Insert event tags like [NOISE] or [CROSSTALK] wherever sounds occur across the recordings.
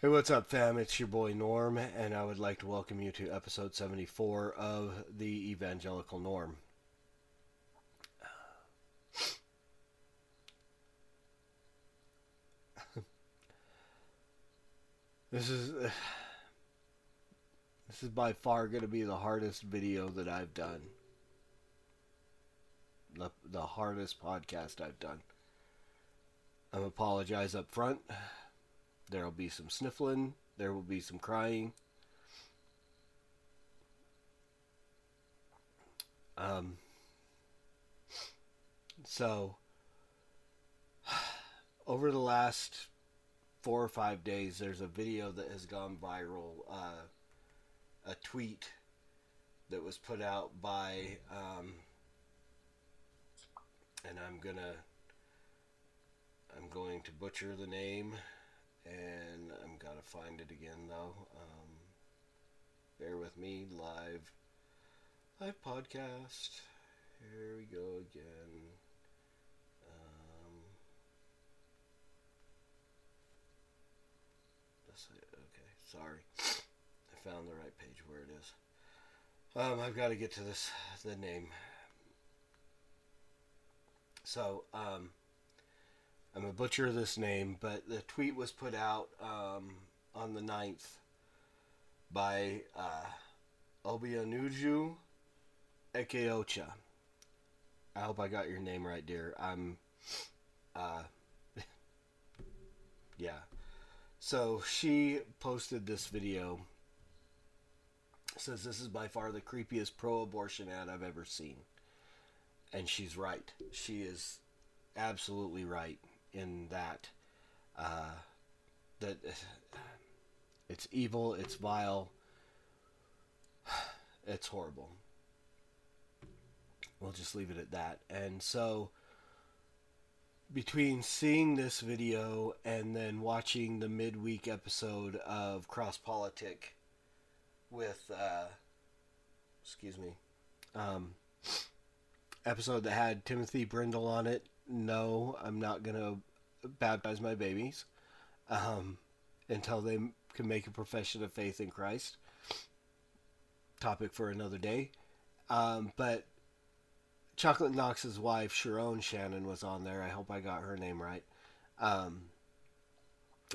Hey, what's up, fam? It's your boy Norm, and I would like to welcome you to episode 74 of the Evangelical Norm. [SIGHS] this is [SIGHS] this is by far going to be the hardest video that I've done. The, the hardest podcast I've done. I apologize up front. There will be some sniffling. There will be some crying. Um, so, [SIGHS] over the last four or five days, there's a video that has gone viral. Uh, a tweet that was put out by, um, and I'm gonna, I'm going to butcher the name and I'm gonna find it again though. Um, bear with me, live, live podcast. Here we go again. Um, okay, sorry, I found the right page where it is. Um, I've got to get to this the name. So, um, I'm a butcher this name, but the tweet was put out um, on the 9th by uh, Obianuju Ekeocha. I hope I got your name right, dear. I'm, uh, [LAUGHS] yeah. So she posted this video. Says this is by far the creepiest pro-abortion ad I've ever seen, and she's right. She is absolutely right in that uh, that [SIGHS] it's evil, it's vile, [SIGHS] it's horrible. We'll just leave it at that. And so between seeing this video and then watching the midweek episode of CrossPolitic with uh, excuse me um, episode that had Timothy Brindle on it no, I'm not to baptize my babies um, until they can make a profession of faith in Christ. Topic for another day. Um, but Chocolate Knox's wife, Sharon Shannon, was on there. I hope I got her name right. Um,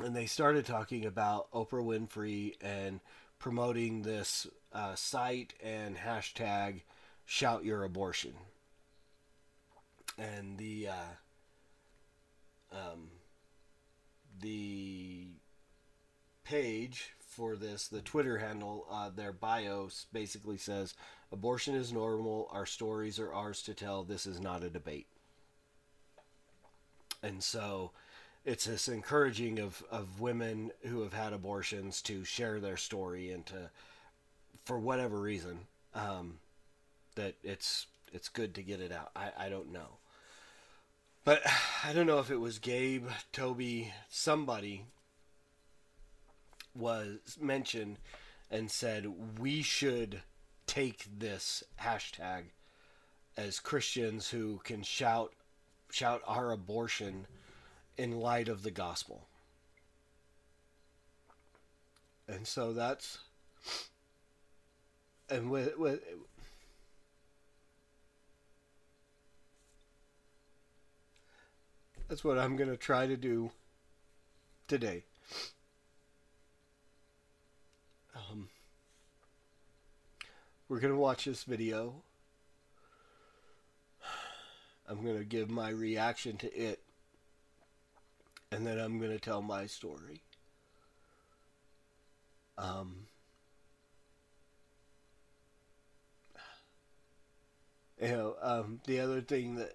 and they started talking about Oprah Winfrey and promoting this uh, site and hashtag shout your abortion and the uh, um, the page for this, the Twitter handle, uh, their bios basically says, "Abortion is normal. Our stories are ours to tell. This is not a debate." And so, it's this encouraging of of women who have had abortions to share their story and to, for whatever reason, um, that it's it's good to get it out. I, I don't know. But [SIGHS] I don't know if it was Gabe, Toby, somebody was mentioned and said we should take this hashtag as Christians who can shout shout our abortion in light of the gospel. And so that's and with, with That's what I'm going to try to do today. Um, we're going to watch this video. I'm going to give my reaction to it. And then I'm going to tell my story. Um, you know, um, the other thing that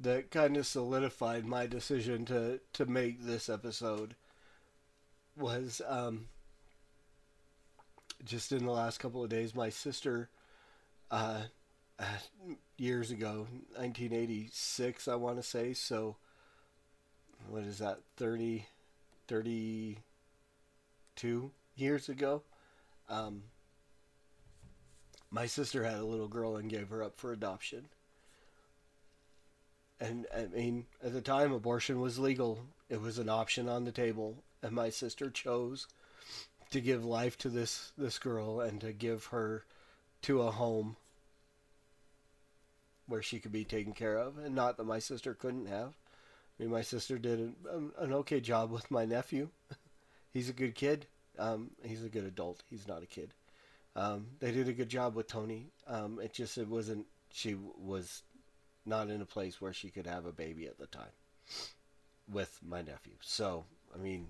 that kind of solidified my decision to to make this episode was um, just in the last couple of days my sister uh, uh, years ago 1986 i want to say so what is that 30 32 years ago? Um, my sister had a little girl and gave her up for adoption and I mean, at the time, abortion was legal. It was an option on the table, and my sister chose to give life to this this girl and to give her to a home where she could be taken care of, and not that my sister couldn't have. I mean, my sister did an, um, an okay job with my nephew. [LAUGHS] he's a good kid. Um, he's a good adult. He's not a kid. Um, they did a good job with Tony. Um, it just it wasn't. She was not in a place where she could have a baby at the time with my nephew. So I mean,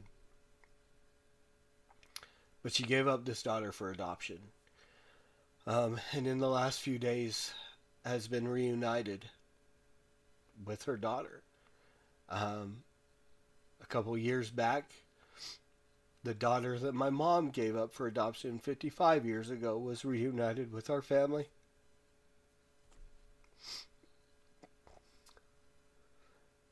but she gave up this daughter for adoption. Um, and in the last few days, has been reunited with her daughter. Um, a couple years back, the daughter that my mom gave up for adoption 55 years ago was reunited with our family.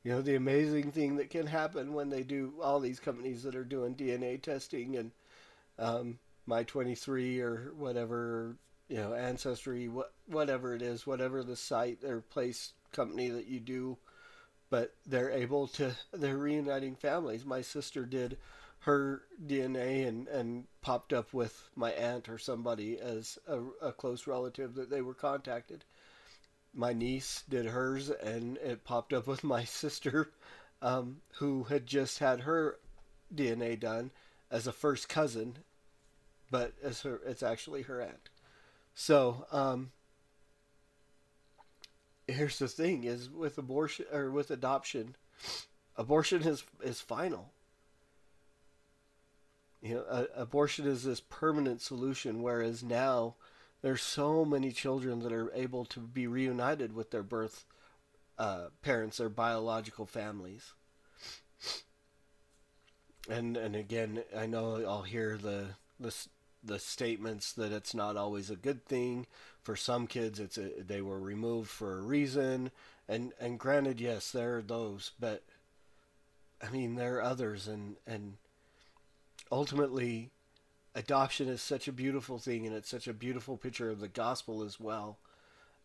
You know, the amazing thing that can happen when they do all these companies that are doing DNA testing and um, my 23 or whatever you know, Ancestry, what whatever it is, whatever the site or place company that you do, but they're able to they're reuniting families. My sister did her DNA and and popped up with my aunt or somebody as a, a close relative that they were contacted. My niece did hers and it popped up with my [LAUGHS] sister, um, who had just had her DNA done as a first cousin, but as her it's actually her aunt. So, um, here's the thing: is with abortion or with adoption, abortion is is final. You know, a, abortion is this permanent solution, whereas now there's so many children that are able to be reunited with their birth uh, parents, their biological families. And and again, I know I'll hear the the the statements that it's not always a good thing. For some kids, it's a, they were removed for a reason, and and granted, yes, there are those, but I mean there are others, and and ultimately, adoption is such a beautiful thing, and it's such a beautiful picture of the gospel as well.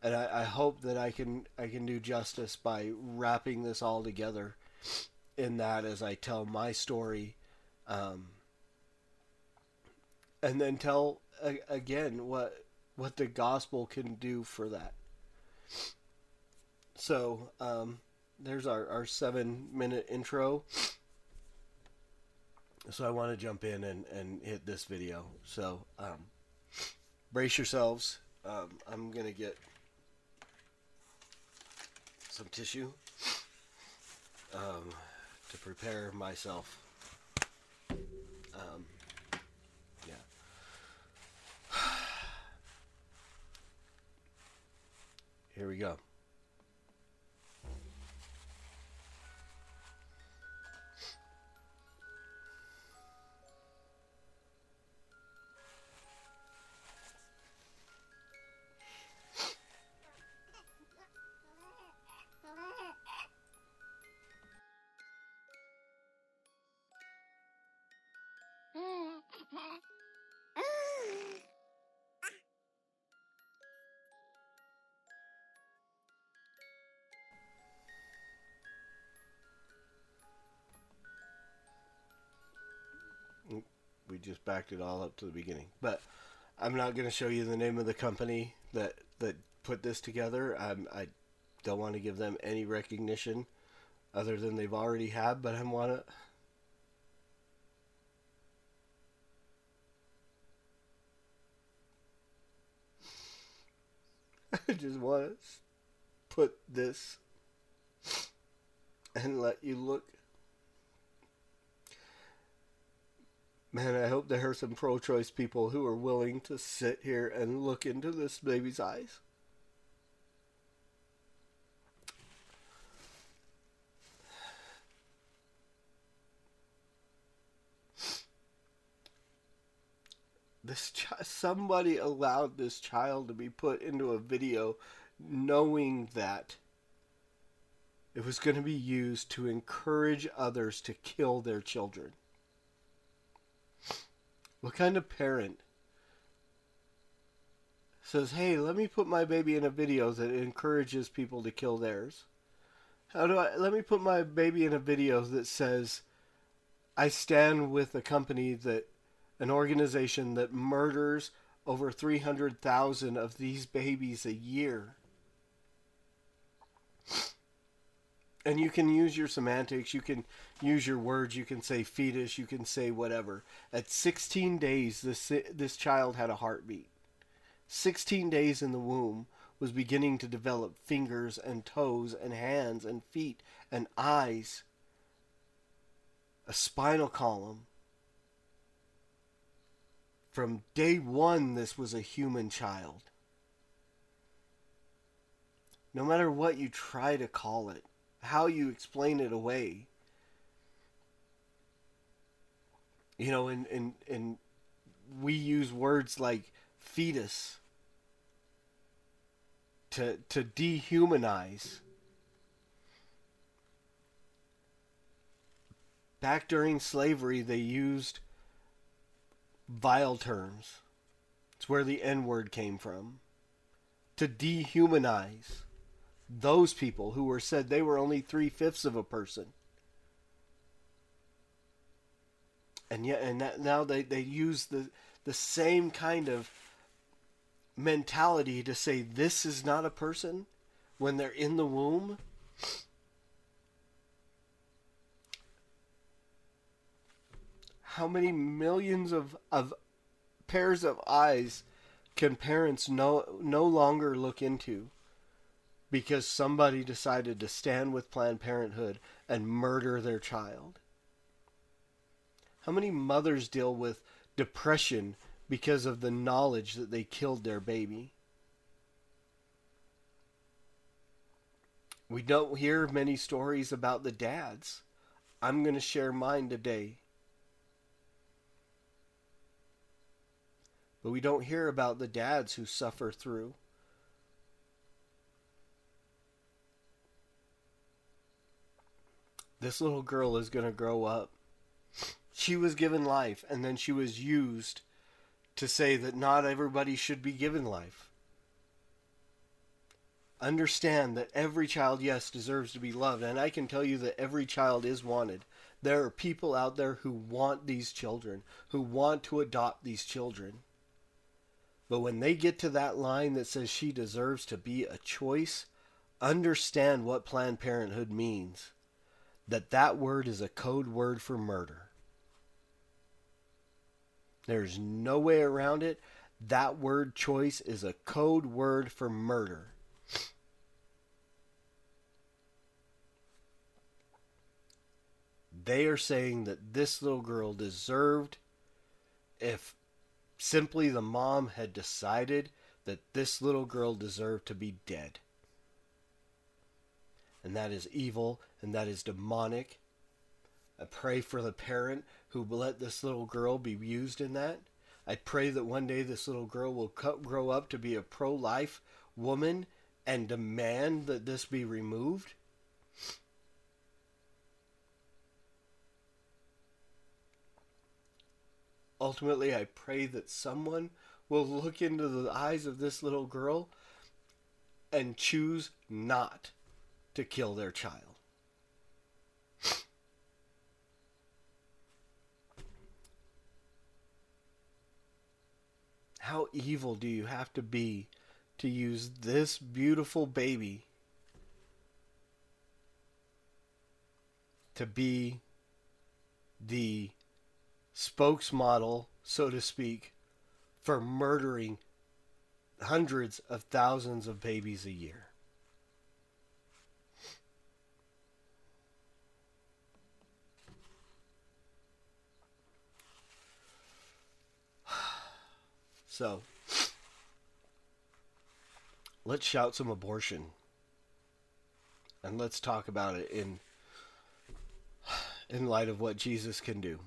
And I, I hope that I can I can do justice by wrapping this all together in that as I tell my story. Um, and then tell uh, again what what the gospel can do for that. So um, there's our, our seven minute intro. So I want to jump in and, and hit this video. So um, brace yourselves. Um, I'm gonna get some tissue um, to prepare myself. Um, [SIGHS] Here we go. Just backed it all up to the beginning. But I'm not going to show you the name of the company that that put this together. I'm, I don't want to give them any recognition other than they've already had, but I want to. I just want to put this and let you look Man, I hope there are some pro choice people who are willing to sit here and look into this baby's eyes. This somebody allowed this child to be put into a video knowing that it was going to be used to encourage others to kill their children. What kind of parent says, "Hey, let me put my baby in a video that encourages people to kill theirs"? How do I let me put my baby in a video that says I stand with a company that, an organization that murders over 300,000 of these babies a year. And you can use your semantics, you can use your words, you can say fetus, you can say whatever. At 16 days, this, this child had a heartbeat. 16 days in the womb was beginning to develop fingers and toes and hands and feet and eyes, a spinal column. From day one, this was a human child. No matter what you try to call it, how you explain it away, you know, and, and, and we use words like fetus to to dehumanize. Back during slavery, they used vile terms. It's where the N word came from. To dehumanize those people who were said they were only three fifths of a person. And yet, and that, now they, they use the, the same kind of mentality to say this is not a person when they're in the womb. How many millions of, of pairs of eyes can parents no, no longer look into because somebody decided to stand with Planned Parenthood and murder their child? How many mothers deal with depression because of the knowledge that they killed their baby. We don't hear many stories about the dads. I'm going to share mine today. But we don't hear about the dads who suffer through. This little girl is going to grow up. She was given life and then she was used to say that not everybody should be given life. Understand that every child, yes, deserves to be loved, and I can tell you that every child is wanted. There are people out there who want these children, who want to adopt these children. But when they get to that line that says she deserves to be a choice, understand what Planned Parenthood means. That that word is a code word for murder. There's no way around it. That word choice is a code word for murder. They are saying that this little girl deserved, if simply the mom had decided that this little girl deserved to be dead. And that is evil and that is demonic. I pray for the parent who let this little girl be used in that. I pray that one day this little girl will grow up to be a pro life woman and demand that this be removed. Ultimately, I pray that someone will look into the eyes of this little girl and choose not to kill their child. How evil do you have to be to use this beautiful baby to be the spokesmodel, so to speak, for murdering hundreds of thousands of babies a year? So, let's shout some abortion. And let's talk about it in in light of what Jesus can do.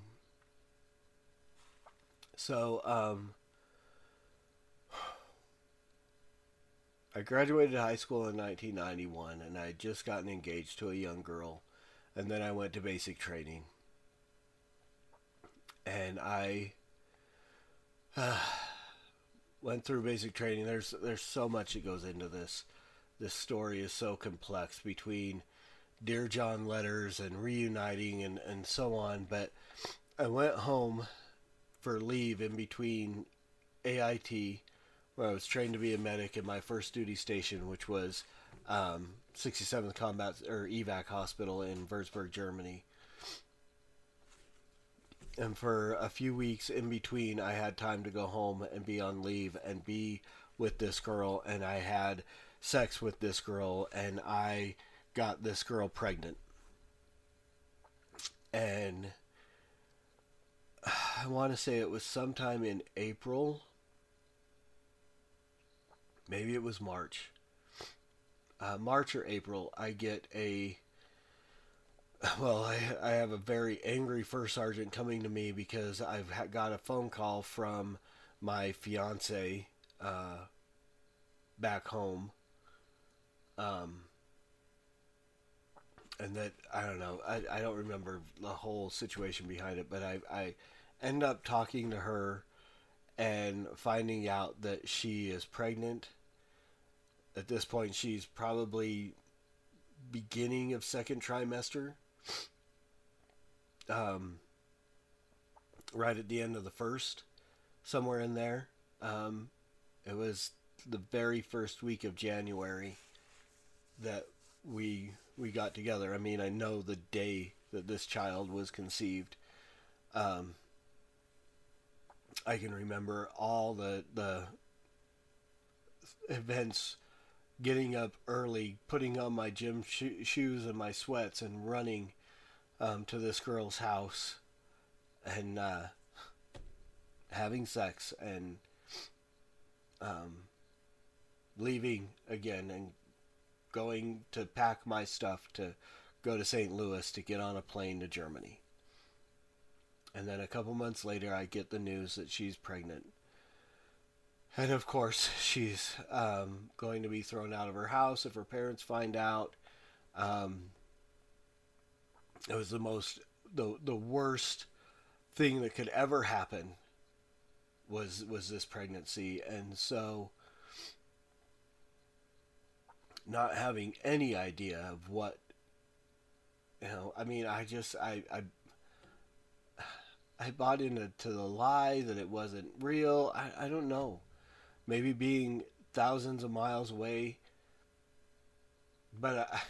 So, um, I graduated high school in 1991 and I had just gotten engaged to a young girl and then I went to basic training. And I [SIGHS] uh, went through basic training. There's there's so much that goes into this. This story is so complex between Dear John letters and reuniting and, and so on. But I went home for leave in between AIT, where I was trained to be a medic, and my first duty station, which was um, 67th Combat or Evac Hospital in Würzburg, Germany. And for a few weeks in between, I had time to go home and be on leave and be with this girl, and I had sex with this girl, and I got this girl pregnant. And [SIGHS] I want to say it was sometime in April. Maybe it was March. Uh, March or April, I get a. [SIGHS] Well, I, I have a very angry first sergeant coming to me because I've got a phone call from my fiance uh, back home. Um, and that I don't know. I, I don't remember the whole situation behind it, but I I end up talking to her and finding out that she is pregnant. At this point, she's probably beginning of second trimester. Um, right at the end of the first, somewhere in there. Um, it was the very first week of January that we we got together. I mean, I know the day that this child was conceived. Um, I can remember all the the events getting up early, putting on my gym sh- shoes and my sweats, and running um, to this girl's house and uh, having sex and um, leaving again and going to pack my stuff to go to St. Louis to get on a plane to Germany. And then a couple months later, I get the news that she's pregnant. And of course, she's um, going to be thrown out of her house if her parents find out. Um, it was the most, the the worst thing that could ever happen. Was was this pregnancy, and so not having any idea of what you know i mean i just i i i bought into to the lie that it wasn't real i i don't know maybe being thousands of miles away but I,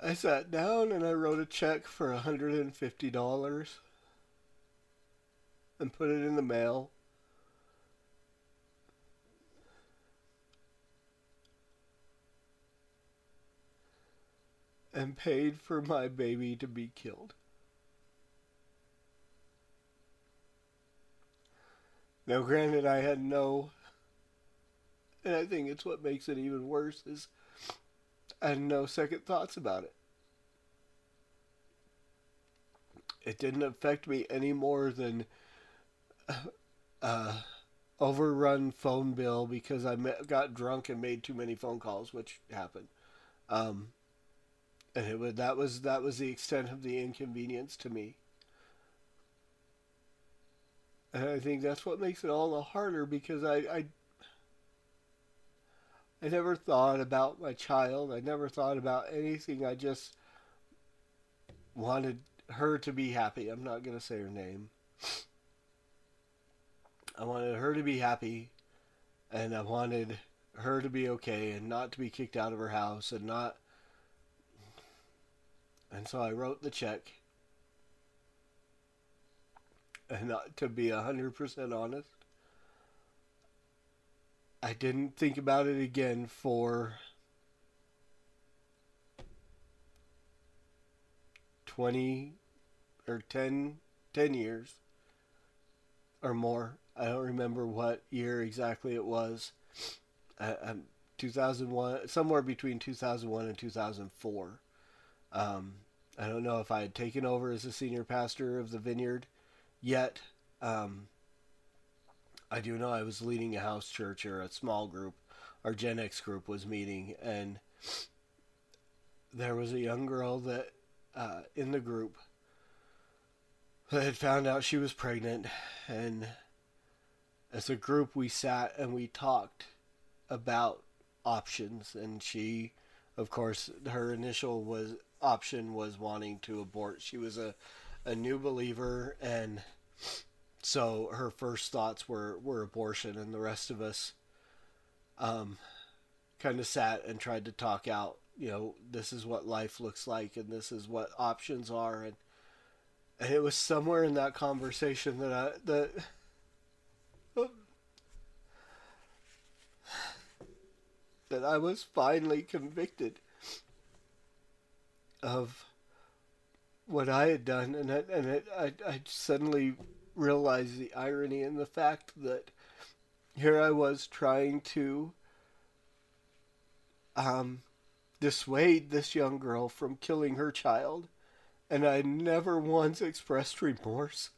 I sat down and I wrote a check for $150 and put it in the mail. And paid for my baby to be killed. Now, granted, I had no, and I think it's what makes it even worse is I had no second thoughts about it. It didn't affect me any more than uh, overrun phone bill because I met, got drunk and made too many phone calls, which happened. Um, and it was, that was that was the extent of the inconvenience to me. And I think that's what makes it all the harder because I, I I never thought about my child. I never thought about anything. I just wanted her to be happy. I'm not going to say her name. I wanted her to be happy, and I wanted her to be okay and not to be kicked out of her house and not. And so I wrote the check. And to be 100% honest, I didn't think about it again for 20 or 10, 10 years or more. I don't remember what year exactly it was. Uh, um, 2001, somewhere between 2001 and 2004. Um, I don't know if I had taken over as a senior pastor of the vineyard yet. Um, I do know I was leading a house church or a small group. Our Gen X group was meeting, and there was a young girl that uh, in the group that had found out she was pregnant, and as a group we sat and we talked about options and she of course her initial was option was wanting to abort. She was a, a new believer and so her first thoughts were, were abortion and the rest of us um, kind of sat and tried to talk out you know this is what life looks like and this is what options are and and it was somewhere in that conversation that I that [SIGHS] that I was finally convicted of what I had done, and it, and it, I, I suddenly realized the irony in the fact that here I was trying to um, dissuade this young girl from killing her child, and I never once expressed remorse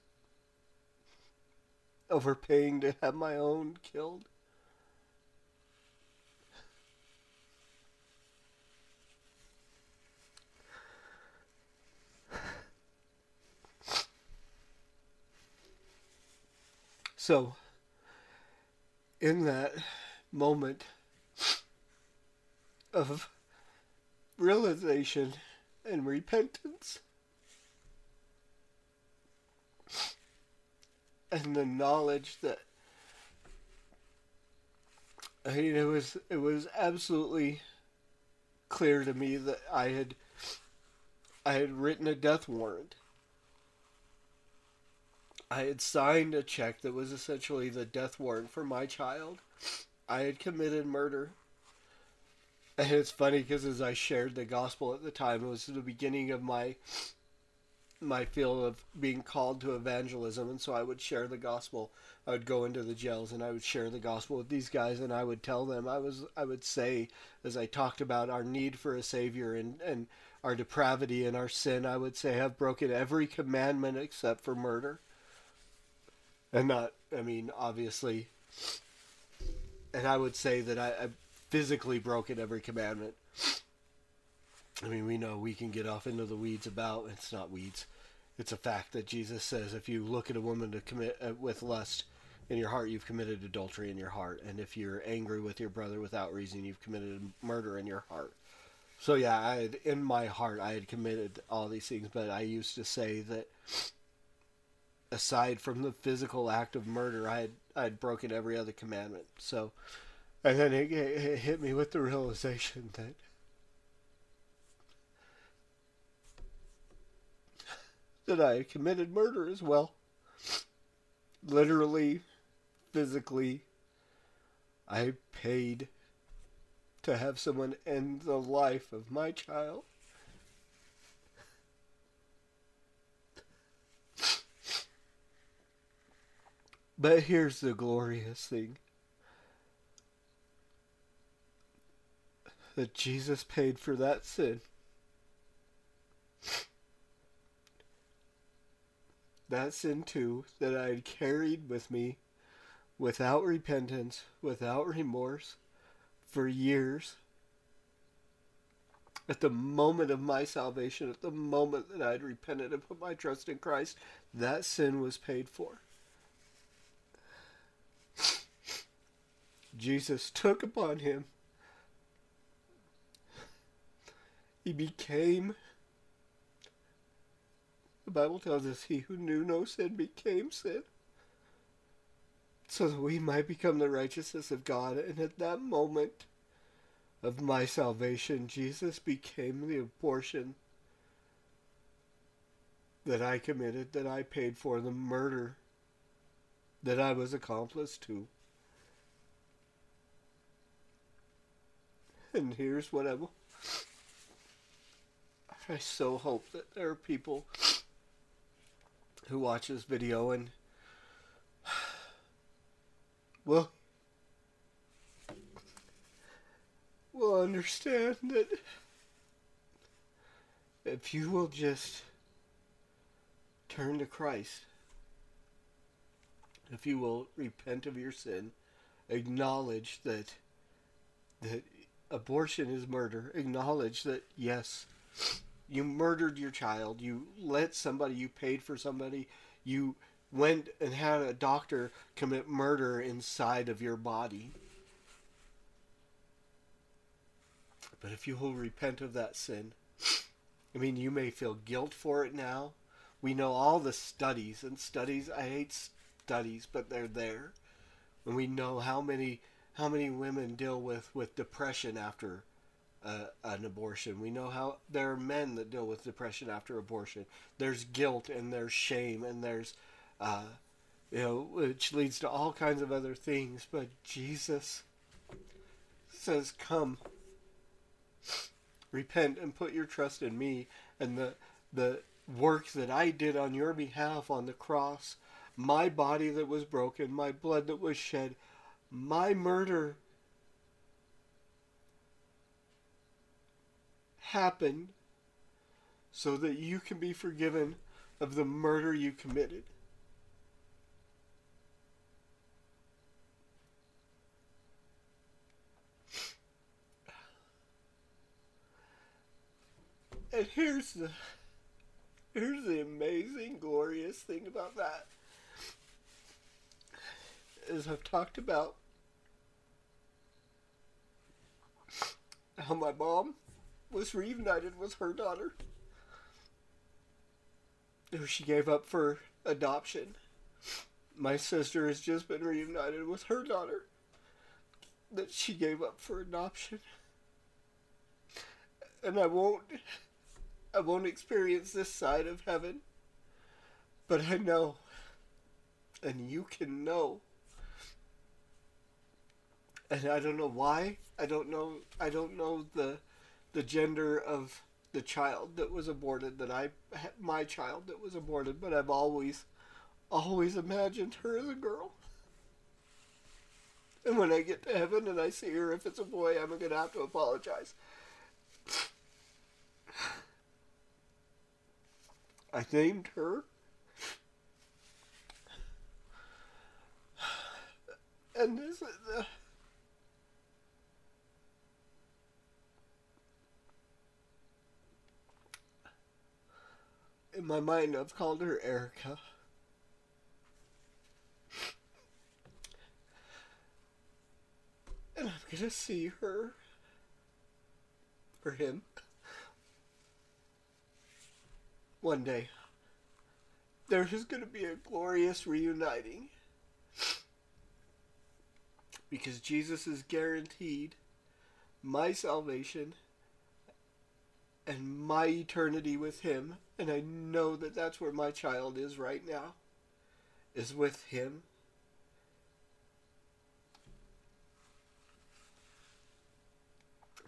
over paying to have my own killed. So, in that moment of realization and repentance, and the knowledge that I mean, it was it was absolutely clear to me that I had I had written a death warrant. I had signed a check that was essentially the death warrant for my child. I had committed murder. And it's funny because as I shared the gospel at the time, it was the beginning of my my field of being called to evangelism, and so I would share the gospel. I would go into the jails and I would share the gospel with these guys, and I would tell them I was I would say as I talked about our need for a savior and and our depravity and our sin, I would say I've broken every commandment except for murder, and not I mean obviously, and I would say that I, I've physically broken every commandment. I mean, we know we can get off into the weeds about it's not weeds. It's a fact that Jesus says if you look at a woman to commit uh, with lust in your heart, you've committed adultery in your heart, and if you're angry with your brother without reason, you've committed murder in your heart. So yeah, I had, in my heart I had committed all these things, but I used to say that aside from the physical act of murder, I had I had broken every other commandment. So, and then it, it hit me with the realization that that I had committed murder as well. Literally, physically, I paid to have someone end the life of my child. But here's the glorious thing that Jesus paid for that sin. that sin too that I had carried with me without repentance, without remorse, for years. At the moment of my salvation, at the moment that I had repented and put my trust in Christ, that sin was paid for. Jesus took upon him. He became the Bible tells us he who knew no sin became sin so that we might become the righteousness of God. And at that moment of my salvation, Jesus became the abortion that I committed, that I paid for, the murder that I was accomplice to. [LAUGHS] And here's what I will. I so hope that there are people who watch this video and [SIGHS] will will understand that if you will just turn to Christ, if you will repent of your sin, acknowledge that that abortion is murder, acknowledge that yes, you murdered your child. You let somebody. You paid for somebody. You went and had a doctor commit murder inside of your body. But if you will repent of that sin, I mean, you may feel guilt for it now. We know all the studies and studies. I hate studies, but they're there, and we know how many how many women deal with with depression after uh, an abortion. We know how there are men that deal with depression after abortion. There's guilt and there's shame and there's, uh, you know, which leads to all kinds of other things. But Jesus says, "Come, repent and put your trust in me and the the work that I did on your behalf on the cross, my body that was broken, my blood that was shed, my murder." happen so that you can be forgiven of the murder you committed. And here's the here's the amazing glorious thing about that. As I've talked about how my mom was reunited with her daughter, who she gave up for adoption. My sister has just been reunited with her daughter that she gave up for adoption. And I won't I won't experience this side of heaven. But I know and you can know and I don't know why. I don't know I don't know the the gender of the child that was aborted that I my child that was aborted, but I've always always imagined her as a girl. And when I get to heaven and I see her, if it's a boy, I'm to have to apologize. I named her. And this is. In my mind, I've called her Erica. And I'm gonna see her, or him, one day. There is gonna be a glorious reuniting. Because Jesus is guaranteed my salvation and my eternity with Him. And I know that that's where my child is right now, is with Him.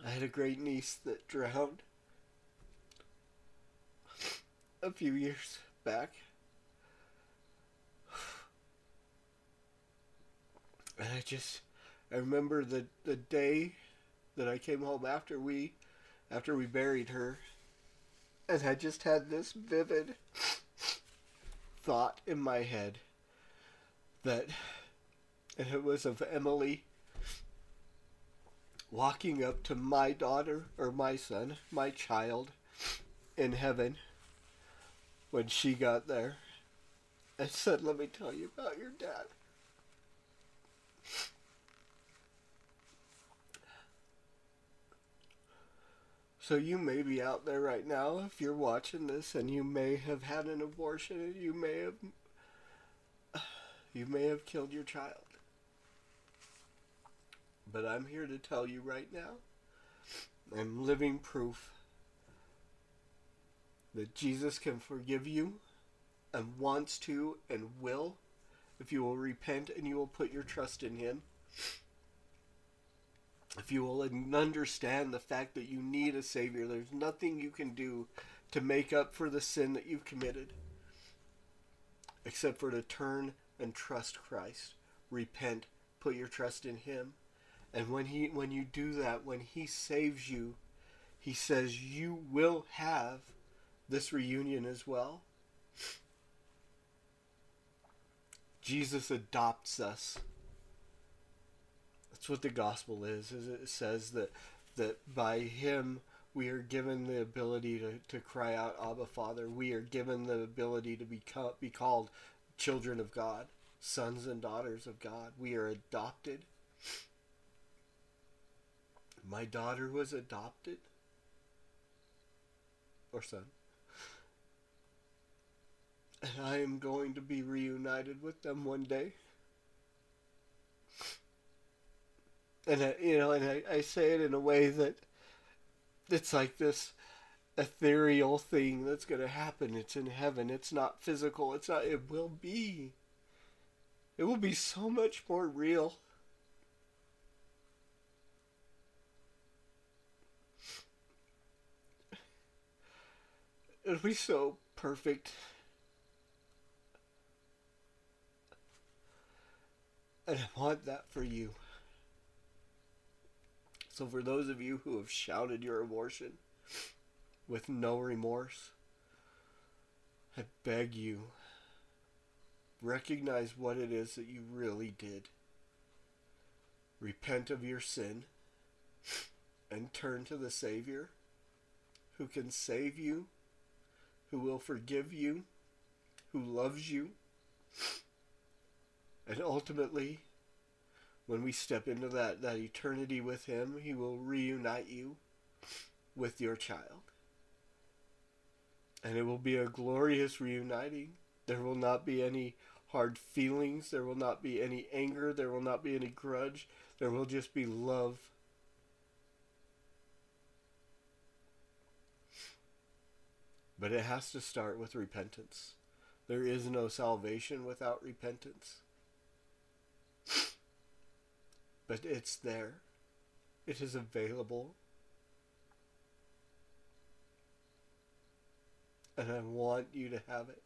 I had a great niece that drowned a few years back. And I just, I remember the, the day that I came home after we after we buried her. And I just had this vivid thought in my head that, it was of Emily walking up to my daughter or my son, my child in heaven when she got there and said, Let me tell you about your dad. So you may be out there right now if you're watching this and you may have had an abortion and you may have [SIGHS] you may have killed your child. But I'm here to tell you right now I'm living proof that Jesus can forgive you and wants to and will if you will repent and you will put your trust in him if you will understand the fact that you need a Savior, there's nothing you can do to make up for the sin that you've committed except for to turn and trust Christ. Repent, put your trust in Him. And when he when you do that, when he saves you, he says you will have this reunion as well. Jesus adopts us that's what the gospel is. Is it says that that by him we are given the ability to, to cry out Abba Father. We are given the ability to be, be called children of God, sons and daughters of God. We are adopted. My daughter was adopted. Or son. And I am going to be reunited with them one day. And I, you know, and I, I say it in a way that it's like this ethereal thing that's going to happen. It's in heaven. It's not physical. It's not. It will be. It will be so much more real. It'll be so perfect. And I want that for you. So, for those of you who have shouted your abortion with no remorse, I beg you, recognize what it is that you really did. Repent of your sin and turn to the Savior who can save you, who will forgive you, who loves you, and ultimately when we step into that, that eternity with Him, He will reunite you with your child. And it will be a glorious reuniting. There will not be any hard feelings. There will not be any anger. There will not be any grudge. There will just be love. But it has to start with repentance. There is no salvation without repentance but it's there. It is available. And I want you to have it.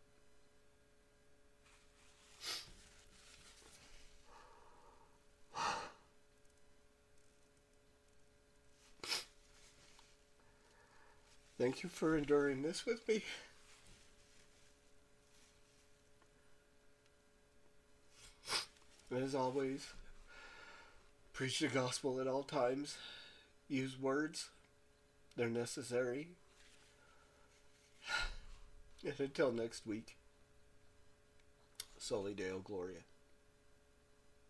Thank you for enduring this with me. As always, Preach the gospel at all times. Use words. They're necessary. [SIGHS] And until next week, Soli Deo Gloria.